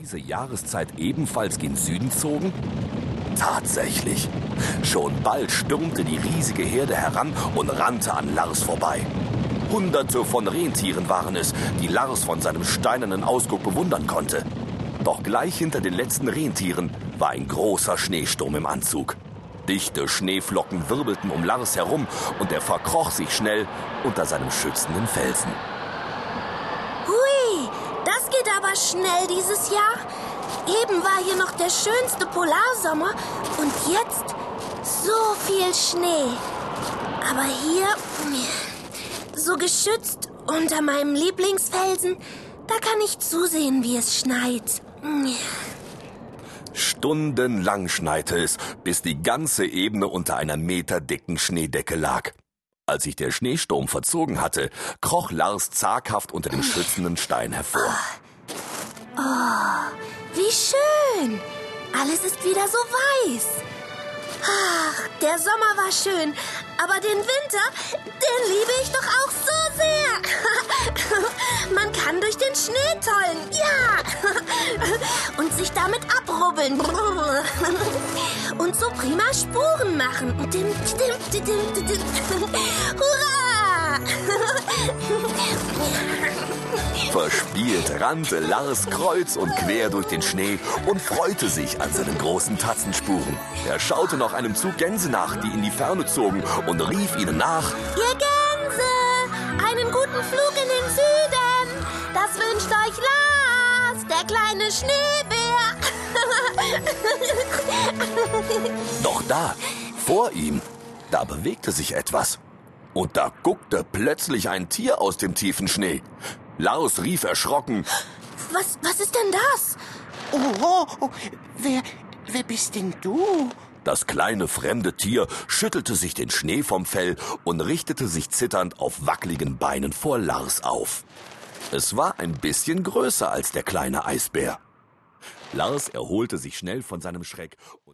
diese Jahreszeit ebenfalls gen Süden zogen? Tatsächlich. Schon bald stürmte die riesige Herde heran und rannte an Lars vorbei. Hunderte von Rentieren waren es, die Lars von seinem steinernen Ausguck bewundern konnte. Doch gleich hinter den letzten Rentieren war ein großer Schneesturm im Anzug. Dichte Schneeflocken wirbelten um Lars herum und er verkroch sich schnell unter seinem schützenden Felsen. Das geht aber schnell dieses Jahr. Eben war hier noch der schönste Polarsommer und jetzt so viel Schnee. Aber hier, so geschützt unter meinem Lieblingsfelsen, da kann ich zusehen, wie es schneit. Stundenlang schneite es, bis die ganze Ebene unter einer meterdicken Schneedecke lag. Als sich der Schneesturm verzogen hatte, kroch Lars zaghaft unter dem schützenden Stein hervor. Oh, wie schön! Alles ist wieder so weiß. Ach, der Sommer war schön, aber den Winter, den liebe ich doch auch so sehr. Man kann durch den Schnee tollen, ja. Und sich damit abrubbeln. Und so prima Spuren machen. Hurra! Verspielt rannte Lars kreuz und quer durch den Schnee und freute sich an seinen großen Tatzenspuren. Er schaute noch einem Zug Gänse nach, die in die Ferne zogen, und rief ihnen nach: Ihr Gänse, einen guten Flug in den Süden. Das wünscht euch Lars, der kleine Schneebär. Da, vor ihm, da bewegte sich etwas. Und da guckte plötzlich ein Tier aus dem tiefen Schnee. Lars rief erschrocken. Was, was ist denn das? Oh, oh, oh, wer, wer bist denn du? Das kleine fremde Tier schüttelte sich den Schnee vom Fell und richtete sich zitternd auf wackeligen Beinen vor Lars auf. Es war ein bisschen größer als der kleine Eisbär. Lars erholte sich schnell von seinem Schreck